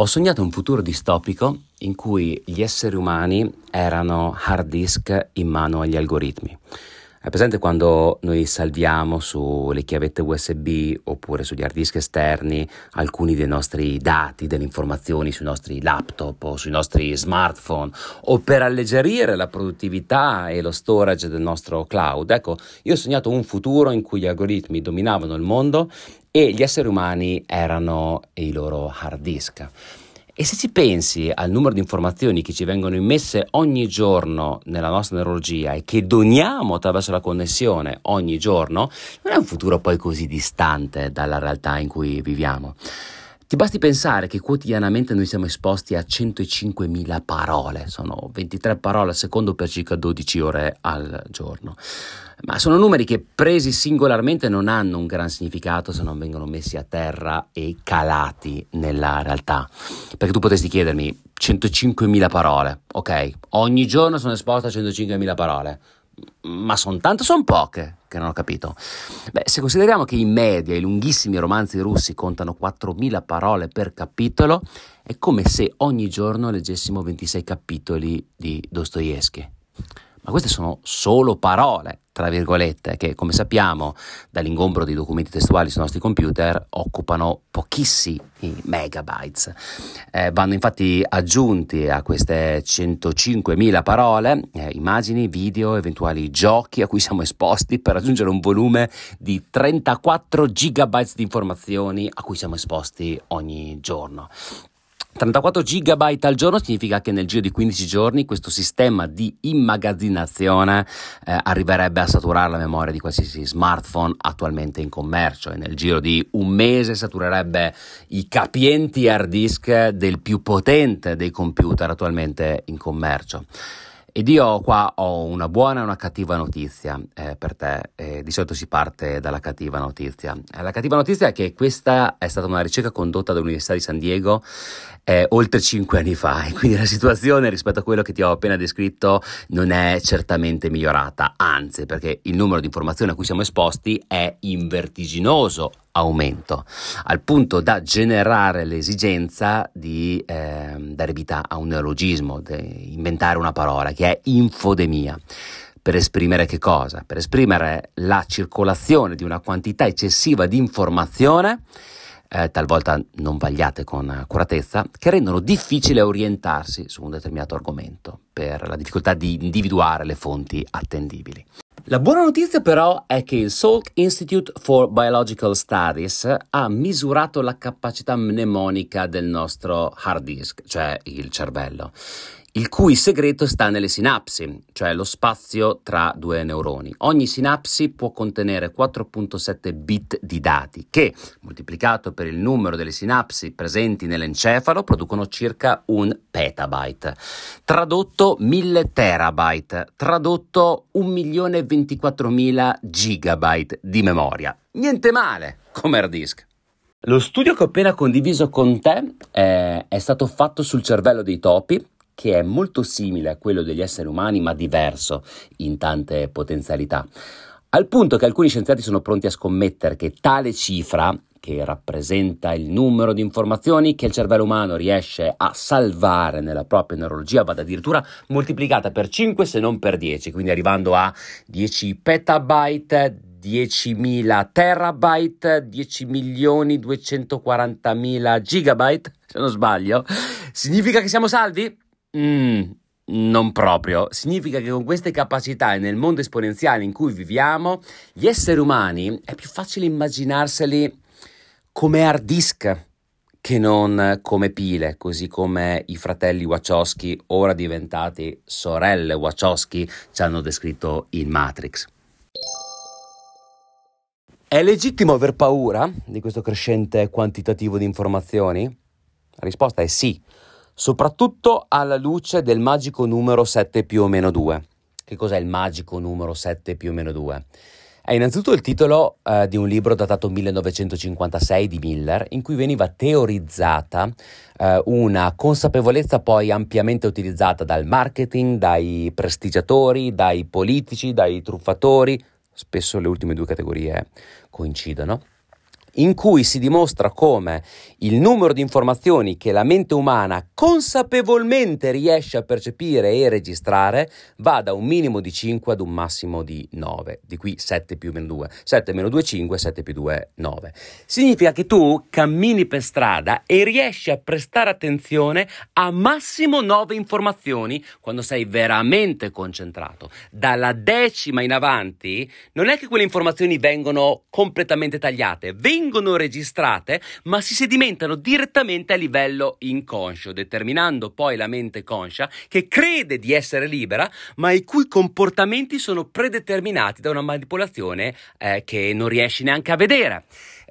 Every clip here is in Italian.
Ho sognato un futuro distopico in cui gli esseri umani erano hard disk in mano agli algoritmi. È presente quando noi salviamo sulle chiavette USB oppure sugli hard disk esterni alcuni dei nostri dati, delle informazioni sui nostri laptop o sui nostri smartphone o per alleggerire la produttività e lo storage del nostro cloud? Ecco, io ho sognato un futuro in cui gli algoritmi dominavano il mondo e gli esseri umani erano i loro hard disk. E se ci pensi al numero di informazioni che ci vengono immesse ogni giorno nella nostra neurologia e che doniamo attraverso la connessione ogni giorno, non è un futuro poi così distante dalla realtà in cui viviamo. Ti basti pensare che quotidianamente noi siamo esposti a 105.000 parole, sono 23 parole al secondo per circa 12 ore al giorno. Ma sono numeri che presi singolarmente non hanno un gran significato se non vengono messi a terra e calati nella realtà. Perché tu potresti chiedermi 105.000 parole, ok? Ogni giorno sono esposto a 105.000 parole ma sono tante o sono poche? Che non ho capito. Beh, se consideriamo che in media i lunghissimi romanzi russi contano 4.000 parole per capitolo, è come se ogni giorno leggessimo 26 capitoli di Dostoevsky ma queste sono solo parole, tra virgolette, che come sappiamo dall'ingombro dei documenti testuali sui nostri computer occupano pochissimi megabytes. Eh, vanno infatti aggiunti a queste 105.000 parole eh, immagini, video, eventuali giochi a cui siamo esposti per raggiungere un volume di 34 gigabytes di informazioni a cui siamo esposti ogni giorno. 34 GB al giorno significa che nel giro di 15 giorni questo sistema di immagazzinazione eh, arriverebbe a saturare la memoria di qualsiasi smartphone attualmente in commercio e nel giro di un mese saturerebbe i capienti hard disk del più potente dei computer attualmente in commercio. Ed io qua ho una buona e una cattiva notizia eh, per te, eh, di solito si parte dalla cattiva notizia. Eh, la cattiva notizia è che questa è stata una ricerca condotta dall'Università di San Diego eh, oltre cinque anni fa e quindi la situazione rispetto a quello che ti ho appena descritto non è certamente migliorata, anzi perché il numero di informazioni a cui siamo esposti è in vertiginoso aumento, al punto da generare l'esigenza di eh, dare vita a un neologismo, di inventare una parola che è infodemia. Per esprimere che cosa? Per esprimere la circolazione di una quantità eccessiva di informazione eh, talvolta non vagliate con accuratezza, che rendono difficile orientarsi su un determinato argomento per la difficoltà di individuare le fonti attendibili. La buona notizia però è che il Salk Institute for Biological Studies ha misurato la capacità mnemonica del nostro hard disk, cioè il cervello il cui segreto sta nelle sinapsi, cioè lo spazio tra due neuroni. Ogni sinapsi può contenere 4.7 bit di dati che, moltiplicato per il numero delle sinapsi presenti nell'encefalo, producono circa un petabyte. Tradotto 1000 terabyte, tradotto 1.024.000 gigabyte di memoria. Niente male come hard disk. Lo studio che ho appena condiviso con te eh, è stato fatto sul cervello dei topi che è molto simile a quello degli esseri umani ma diverso in tante potenzialità. Al punto che alcuni scienziati sono pronti a scommettere che tale cifra, che rappresenta il numero di informazioni che il cervello umano riesce a salvare nella propria neurologia, vada addirittura moltiplicata per 5 se non per 10, quindi arrivando a 10 petabyte, 10.000 terabyte, 10 milioni 240.000 gigabyte, se non sbaglio. Significa che siamo salvi? Mm, non proprio. Significa che con queste capacità e nel mondo esponenziale in cui viviamo, gli esseri umani è più facile immaginarseli come hard disk che non come pile, così come i fratelli Wachowski, ora diventati sorelle Wachowski, ci hanno descritto in Matrix. È legittimo aver paura di questo crescente quantitativo di informazioni? La risposta è sì soprattutto alla luce del magico numero 7 più o meno 2. Che cos'è il magico numero 7 più o meno 2? È innanzitutto il titolo eh, di un libro datato 1956 di Miller, in cui veniva teorizzata eh, una consapevolezza poi ampiamente utilizzata dal marketing, dai prestigiatori, dai politici, dai truffatori, spesso le ultime due categorie coincidono in cui si dimostra come il numero di informazioni che la mente umana consapevolmente riesce a percepire e registrare va da un minimo di 5 ad un massimo di 9, di qui 7 più meno 2, 7 meno 2 5, 7 più 2 9. Significa che tu cammini per strada e riesci a prestare attenzione a massimo 9 informazioni quando sei veramente concentrato. Dalla decima in avanti non è che quelle informazioni vengono completamente tagliate, vengono registrate, ma si sedimentano direttamente a livello inconscio, determinando poi la mente conscia che crede di essere libera, ma i cui comportamenti sono predeterminati da una manipolazione eh, che non riesci neanche a vedere.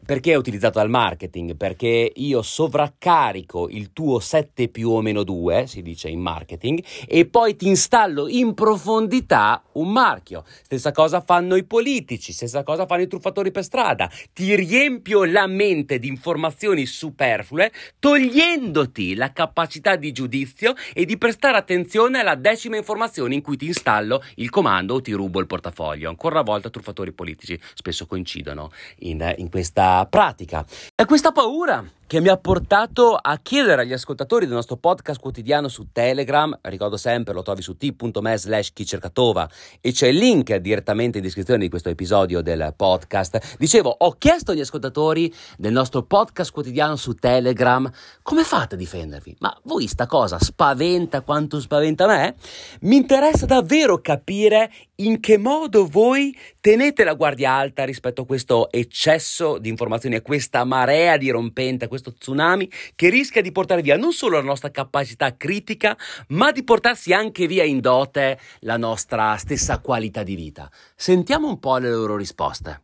Perché è utilizzato dal marketing? Perché io sovraccarico il tuo 7 più o meno 2, si dice in marketing, e poi ti installo in profondità un marchio. Stessa cosa fanno i politici, stessa cosa fanno i truffatori per strada. Ti riempio la mente di informazioni superflue, togliendoti la capacità di giudizio e di prestare attenzione alla decima informazione in cui ti installo il comando o ti rubo il portafoglio. Ancora una volta truffatori politici spesso coincidono in, in questa pratica. È questa paura che mi ha portato a chiedere agli ascoltatori del nostro podcast quotidiano su Telegram, ricordo sempre lo trovi su t.me slash chicercatova e c'è il link direttamente in descrizione di questo episodio del podcast. Dicevo, ho chiesto agli ascoltatori del nostro podcast quotidiano su Telegram come fate a difendervi? Ma voi sta cosa spaventa quanto spaventa me? Mi interessa davvero capire in che modo voi tenete la guardia alta rispetto a questo eccesso di informazioni, a questa marea dirompente, a questo questo tsunami che rischia di portare via non solo la nostra capacità critica, ma di portarsi anche via in dote la nostra stessa qualità di vita. Sentiamo un po' le loro risposte.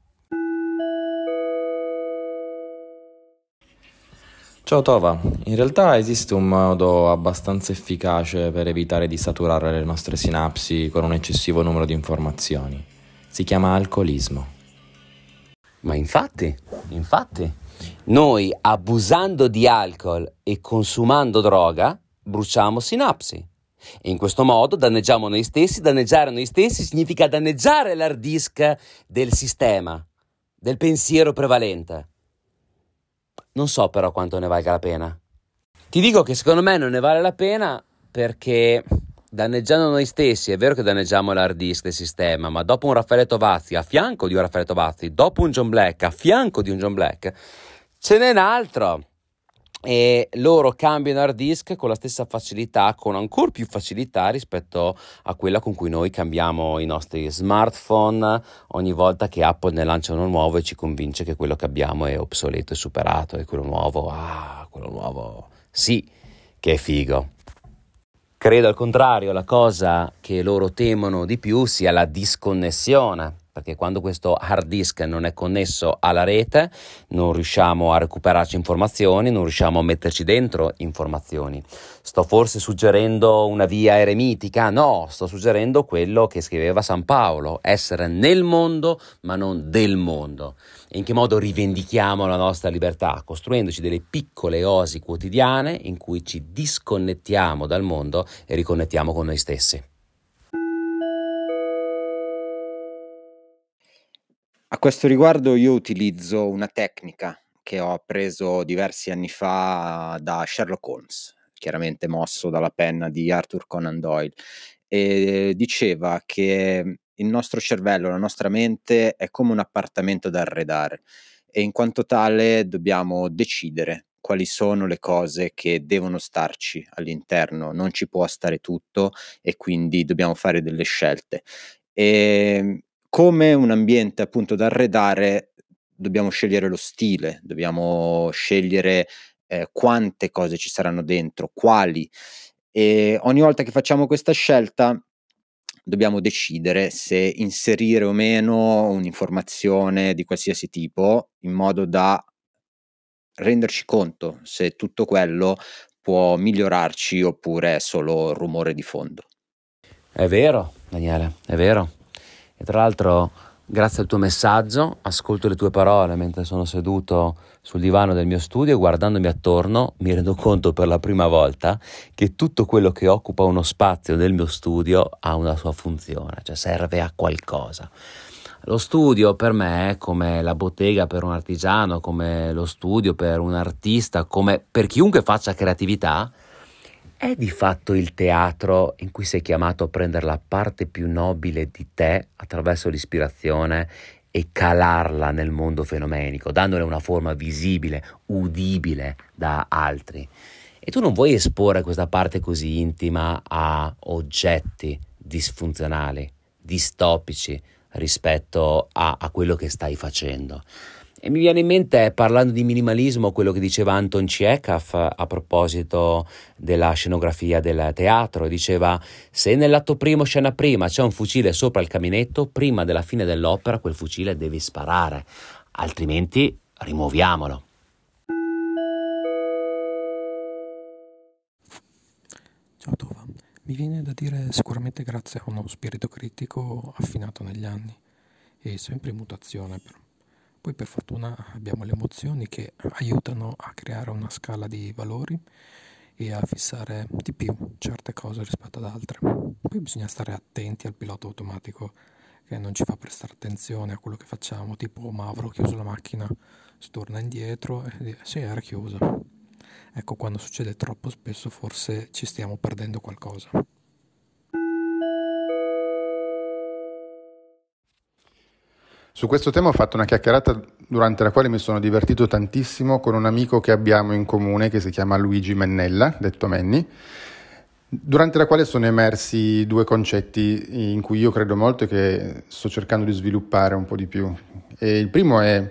Ciao Tova, in realtà esiste un modo abbastanza efficace per evitare di saturare le nostre sinapsi con un eccessivo numero di informazioni. Si chiama alcolismo. Ma infatti, infatti, noi abusando di alcol e consumando droga bruciamo sinapsi. E in questo modo danneggiamo noi stessi. Danneggiare noi stessi significa danneggiare l'hard disk del sistema, del pensiero prevalente. Non so però quanto ne valga la pena. Ti dico che secondo me non ne vale la pena perché danneggiando noi stessi, è vero che danneggiamo l'hard disk del sistema, ma dopo un Raffaele Tovazzi a fianco di un Raffaele Tovazzi, dopo un John Black a fianco di un John Black, ce n'è un altro. E loro cambiano hard disk con la stessa facilità, con ancora più facilità rispetto a quella con cui noi cambiamo i nostri smartphone ogni volta che Apple ne lancia uno nuovo e ci convince che quello che abbiamo è obsoleto e superato e quello nuovo, ah, quello nuovo, sì, che è figo. Credo al contrario, la cosa che loro temono di più sia la disconnessione perché quando questo hard disk non è connesso alla rete non riusciamo a recuperarci informazioni, non riusciamo a metterci dentro informazioni. Sto forse suggerendo una via eremitica? No, sto suggerendo quello che scriveva San Paolo, essere nel mondo ma non del mondo. E in che modo rivendichiamo la nostra libertà? Costruendoci delle piccole osi quotidiane in cui ci disconnettiamo dal mondo e riconnettiamo con noi stessi. A questo riguardo io utilizzo una tecnica che ho appreso diversi anni fa da Sherlock Holmes, chiaramente mosso dalla penna di Arthur Conan Doyle, e diceva che il nostro cervello, la nostra mente è come un appartamento da arredare e in quanto tale dobbiamo decidere quali sono le cose che devono starci all'interno, non ci può stare tutto e quindi dobbiamo fare delle scelte. E come un ambiente appunto da arredare dobbiamo scegliere lo stile, dobbiamo scegliere eh, quante cose ci saranno dentro, quali. E ogni volta che facciamo questa scelta dobbiamo decidere se inserire o meno un'informazione di qualsiasi tipo in modo da renderci conto se tutto quello può migliorarci oppure è solo rumore di fondo. È vero, Daniele, è vero. E tra l'altro, grazie al tuo messaggio, ascolto le tue parole mentre sono seduto sul divano del mio studio, guardandomi attorno, mi rendo conto per la prima volta che tutto quello che occupa uno spazio del mio studio ha una sua funzione, cioè serve a qualcosa. Lo studio per me è come la bottega per un artigiano, come lo studio per un artista, come per chiunque faccia creatività, è di fatto il teatro in cui sei chiamato a prendere la parte più nobile di te attraverso l'ispirazione e calarla nel mondo fenomenico, dandole una forma visibile, udibile da altri. E tu non vuoi esporre questa parte così intima a oggetti disfunzionali, distopici, rispetto a, a quello che stai facendo. E mi viene in mente, parlando di minimalismo, quello che diceva Anton Chekhov a proposito della scenografia del teatro. Diceva, se nell'atto primo, scena prima, c'è un fucile sopra il caminetto, prima della fine dell'opera quel fucile devi sparare, altrimenti rimuoviamolo. Ciao Tova. Mi viene da dire sicuramente grazie a uno spirito critico affinato negli anni e sempre in mutazione però. Poi per fortuna abbiamo le emozioni che aiutano a creare una scala di valori e a fissare di più certe cose rispetto ad altre. Poi bisogna stare attenti al pilota automatico che non ci fa prestare attenzione a quello che facciamo, tipo ma avrò chiuso la macchina, si torna indietro e sì era chiusa. Ecco, quando succede troppo spesso forse ci stiamo perdendo qualcosa. Su questo tema ho fatto una chiacchierata durante la quale mi sono divertito tantissimo con un amico che abbiamo in comune che si chiama Luigi Mennella, detto Menni, durante la quale sono emersi due concetti in cui io credo molto e che sto cercando di sviluppare un po' di più. E il primo è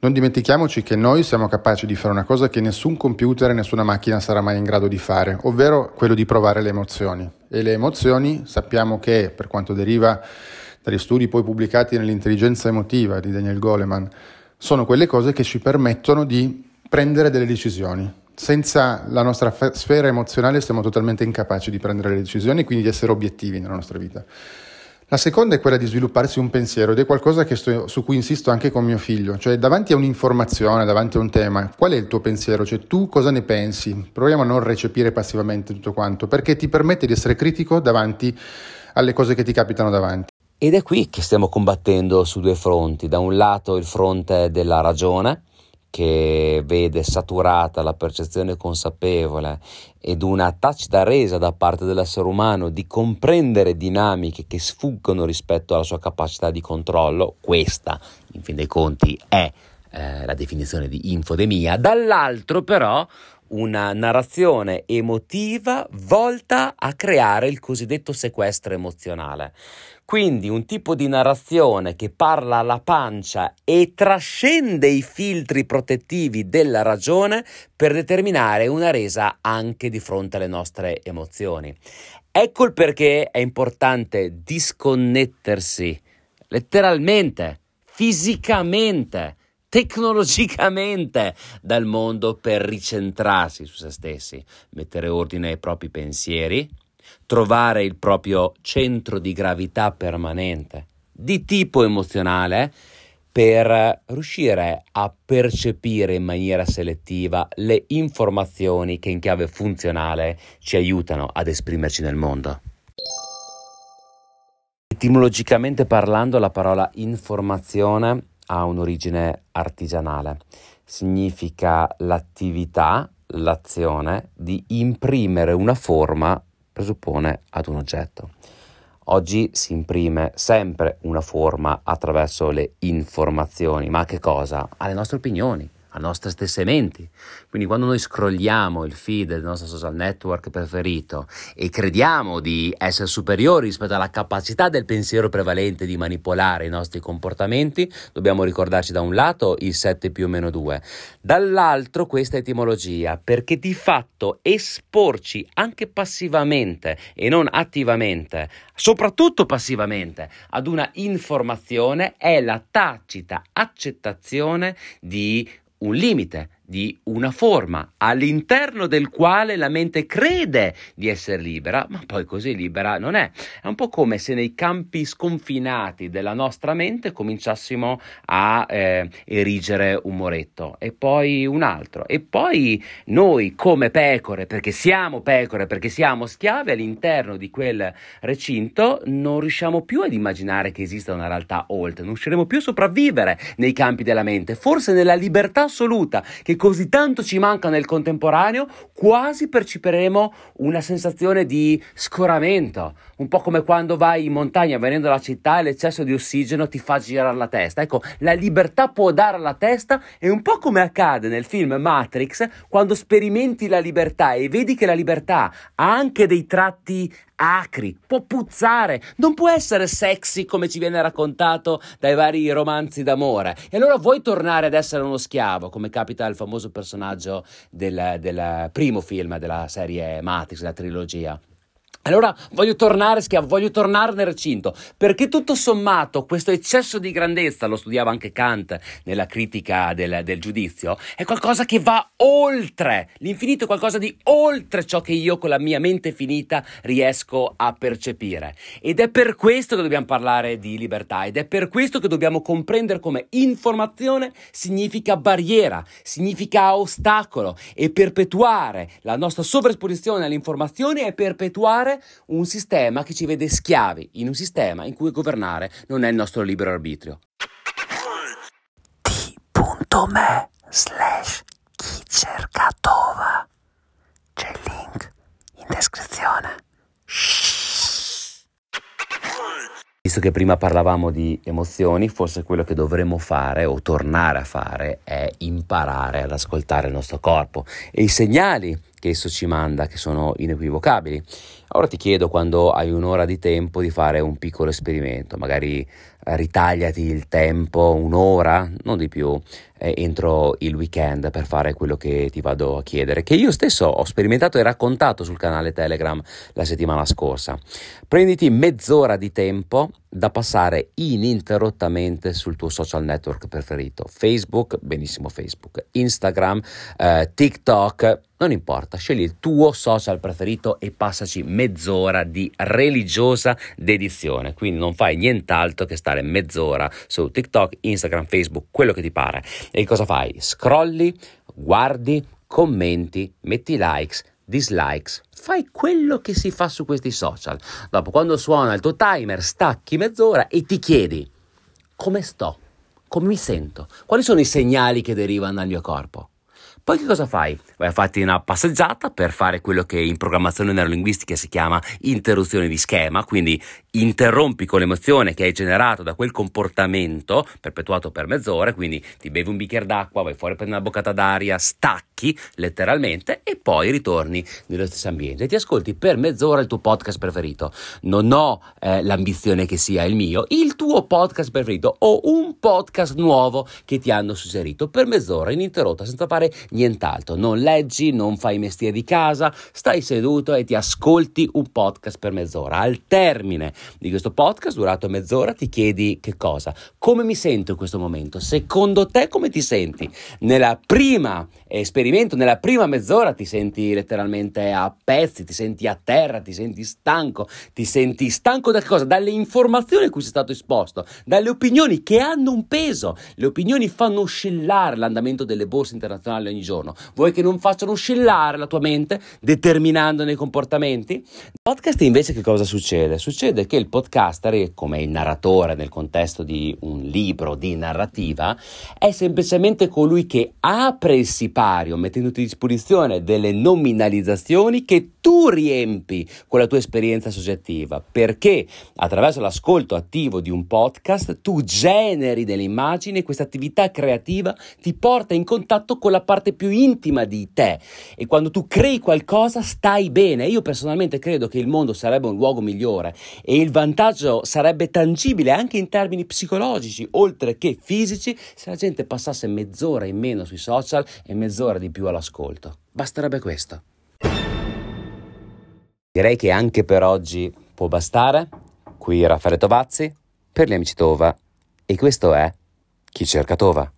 non dimentichiamoci che noi siamo capaci di fare una cosa che nessun computer e nessuna macchina sarà mai in grado di fare, ovvero quello di provare le emozioni. E le emozioni sappiamo che, per quanto deriva dagli studi poi pubblicati nell'intelligenza emotiva di Daniel Goleman, sono quelle cose che ci permettono di prendere delle decisioni. Senza la nostra sfera emozionale siamo totalmente incapaci di prendere le decisioni e quindi di essere obiettivi nella nostra vita. La seconda è quella di svilupparsi un pensiero ed è qualcosa sto, su cui insisto anche con mio figlio, cioè davanti a un'informazione, davanti a un tema, qual è il tuo pensiero? Cioè tu cosa ne pensi? Proviamo a non recepire passivamente tutto quanto, perché ti permette di essere critico davanti alle cose che ti capitano davanti. Ed è qui che stiamo combattendo su due fronti, da un lato il fronte della ragione, che vede saturata la percezione consapevole ed una tacita resa da parte dell'essere umano di comprendere dinamiche che sfuggono rispetto alla sua capacità di controllo, questa in fin dei conti è eh, la definizione di infodemia, dall'altro però una narrazione emotiva volta a creare il cosiddetto sequestro emozionale. Quindi un tipo di narrazione che parla alla pancia e trascende i filtri protettivi della ragione per determinare una resa anche di fronte alle nostre emozioni. Ecco il perché è importante disconnettersi letteralmente, fisicamente, tecnologicamente dal mondo per ricentrarsi su se stessi, mettere ordine ai propri pensieri, trovare il proprio centro di gravità permanente di tipo emozionale per riuscire a percepire in maniera selettiva le informazioni che in chiave funzionale ci aiutano ad esprimerci nel mondo. Etimologicamente parlando, la parola informazione ha un'origine artigianale, significa l'attività, l'azione di imprimere una forma presuppone ad un oggetto. Oggi si imprime sempre una forma attraverso le informazioni, ma a che cosa? Alle nostre opinioni a nostre stesse menti. Quindi quando noi scrolliamo il feed del nostro social network preferito e crediamo di essere superiori rispetto alla capacità del pensiero prevalente di manipolare i nostri comportamenti, dobbiamo ricordarci da un lato il 7 più o meno 2, dall'altro questa etimologia, perché di fatto esporci anche passivamente e non attivamente, soprattutto passivamente, ad una informazione è la tacita accettazione di un limite di una forma all'interno del quale la mente crede di essere libera, ma poi così libera non è. È un po' come se nei campi sconfinati della nostra mente cominciassimo a eh, erigere un muretto e poi un altro e poi noi come pecore, perché siamo pecore, perché siamo schiavi all'interno di quel recinto, non riusciamo più ad immaginare che esista una realtà oltre, non riusciremo più a sopravvivere nei campi della mente, forse nella libertà assoluta che così tanto ci manca nel contemporaneo, quasi percepiremo una sensazione di scoramento, un po' come quando vai in montagna venendo dalla città e l'eccesso di ossigeno ti fa girare la testa. Ecco, la libertà può dare alla testa è un po' come accade nel film Matrix quando sperimenti la libertà e vedi che la libertà ha anche dei tratti acri, può puzzare, non può essere sexy come ci viene raccontato dai vari romanzi d'amore. E allora vuoi tornare ad essere uno schiavo, come capita al famoso personaggio del, del primo film della serie Matrix, della trilogia? Allora voglio tornare schiavo, voglio tornare nel recinto, perché tutto sommato questo eccesso di grandezza, lo studiava anche Kant nella critica del, del, giudizio, è qualcosa che va oltre, l'infinito è qualcosa di oltre ciò che io con la mia mente finita riesco a percepire. Ed è per questo che dobbiamo parlare di libertà ed è per questo che dobbiamo comprendere come informazione significa barriera, significa ostacolo e perpetuare la nostra sovraesposizione alle informazioni è perpetuare un sistema che ci vede schiavi in un sistema in cui governare non è il nostro libero arbitrio. t.me slash chi cerca Tova c'è il link in descrizione. Visto che prima parlavamo di emozioni, forse quello che dovremmo fare o tornare a fare è imparare ad ascoltare il nostro corpo e i segnali che esso ci manda, che sono inequivocabili. Ora ti chiedo, quando hai un'ora di tempo, di fare un piccolo esperimento, magari ritagliati il tempo, un'ora, non di più, eh, entro il weekend per fare quello che ti vado a chiedere, che io stesso ho sperimentato e raccontato sul canale Telegram la settimana scorsa. Prenditi mezz'ora di tempo da passare ininterrottamente sul tuo social network preferito, Facebook, benissimo Facebook, Instagram, eh, TikTok, non importa, scegli il tuo social preferito e passaci mezz'ora di religiosa dedizione. Quindi non fai nient'altro che stare mezz'ora su TikTok, Instagram, Facebook, quello che ti pare. E cosa fai? Scrolli, guardi, commenti, metti likes, dislikes, fai quello che si fa su questi social. Dopo, quando suona il tuo timer, stacchi mezz'ora e ti chiedi come sto, come mi sento, quali sono i segnali che derivano dal mio corpo. Poi che cosa fai? Vai a farti una passeggiata per fare quello che in programmazione neurolinguistica si chiama interruzione di schema, quindi interrompi con l'emozione che hai generato da quel comportamento perpetuato per mezz'ora, quindi ti bevi un bicchiere d'acqua, vai fuori a prendere una boccata d'aria, stacchi letteralmente e poi ritorni nello stesso ambiente. Ti ascolti per mezz'ora il tuo podcast preferito. Non ho eh, l'ambizione che sia il mio, il tuo podcast preferito o un podcast nuovo che ti hanno suggerito per mezz'ora ininterrotta senza fare nient'altro. Non leggi, non fai mestiere di casa, stai seduto e ti ascolti un podcast per mezz'ora. Al termine di questo podcast, durato mezz'ora, ti chiedi che cosa? Come mi sento in questo momento? Secondo te come ti senti? Nella prima esperimento, nella prima mezz'ora ti senti letteralmente a pezzi, ti senti a terra, ti senti stanco, ti senti stanco da cosa? Dalle informazioni a cui sei stato esposto, dalle opinioni che hanno un peso. Le opinioni fanno oscillare l'andamento delle borse internazionali ogni giorno. Vuoi che non facciano oscillare la tua mente determinando nei comportamenti? Podcast invece che cosa succede? Succede che il podcaster, come il narratore nel contesto di un libro di narrativa, è semplicemente colui che apre il sipario mettendoti a disposizione delle nominalizzazioni che tu riempi con la tua esperienza soggettiva, perché attraverso l'ascolto attivo di un podcast tu generi delle immagini e questa attività creativa ti porta in contatto con la parte più intima di te e quando tu crei qualcosa stai bene. Io personalmente credo che il mondo sarebbe un luogo migliore e il vantaggio sarebbe tangibile anche in termini psicologici, oltre che fisici, se la gente passasse mezz'ora in meno sui social e mezz'ora di più all'ascolto. Basterebbe questo. Direi che anche per oggi può bastare. Qui Raffaele Tovazzi per gli amici Tova e questo è Chi cerca Tova.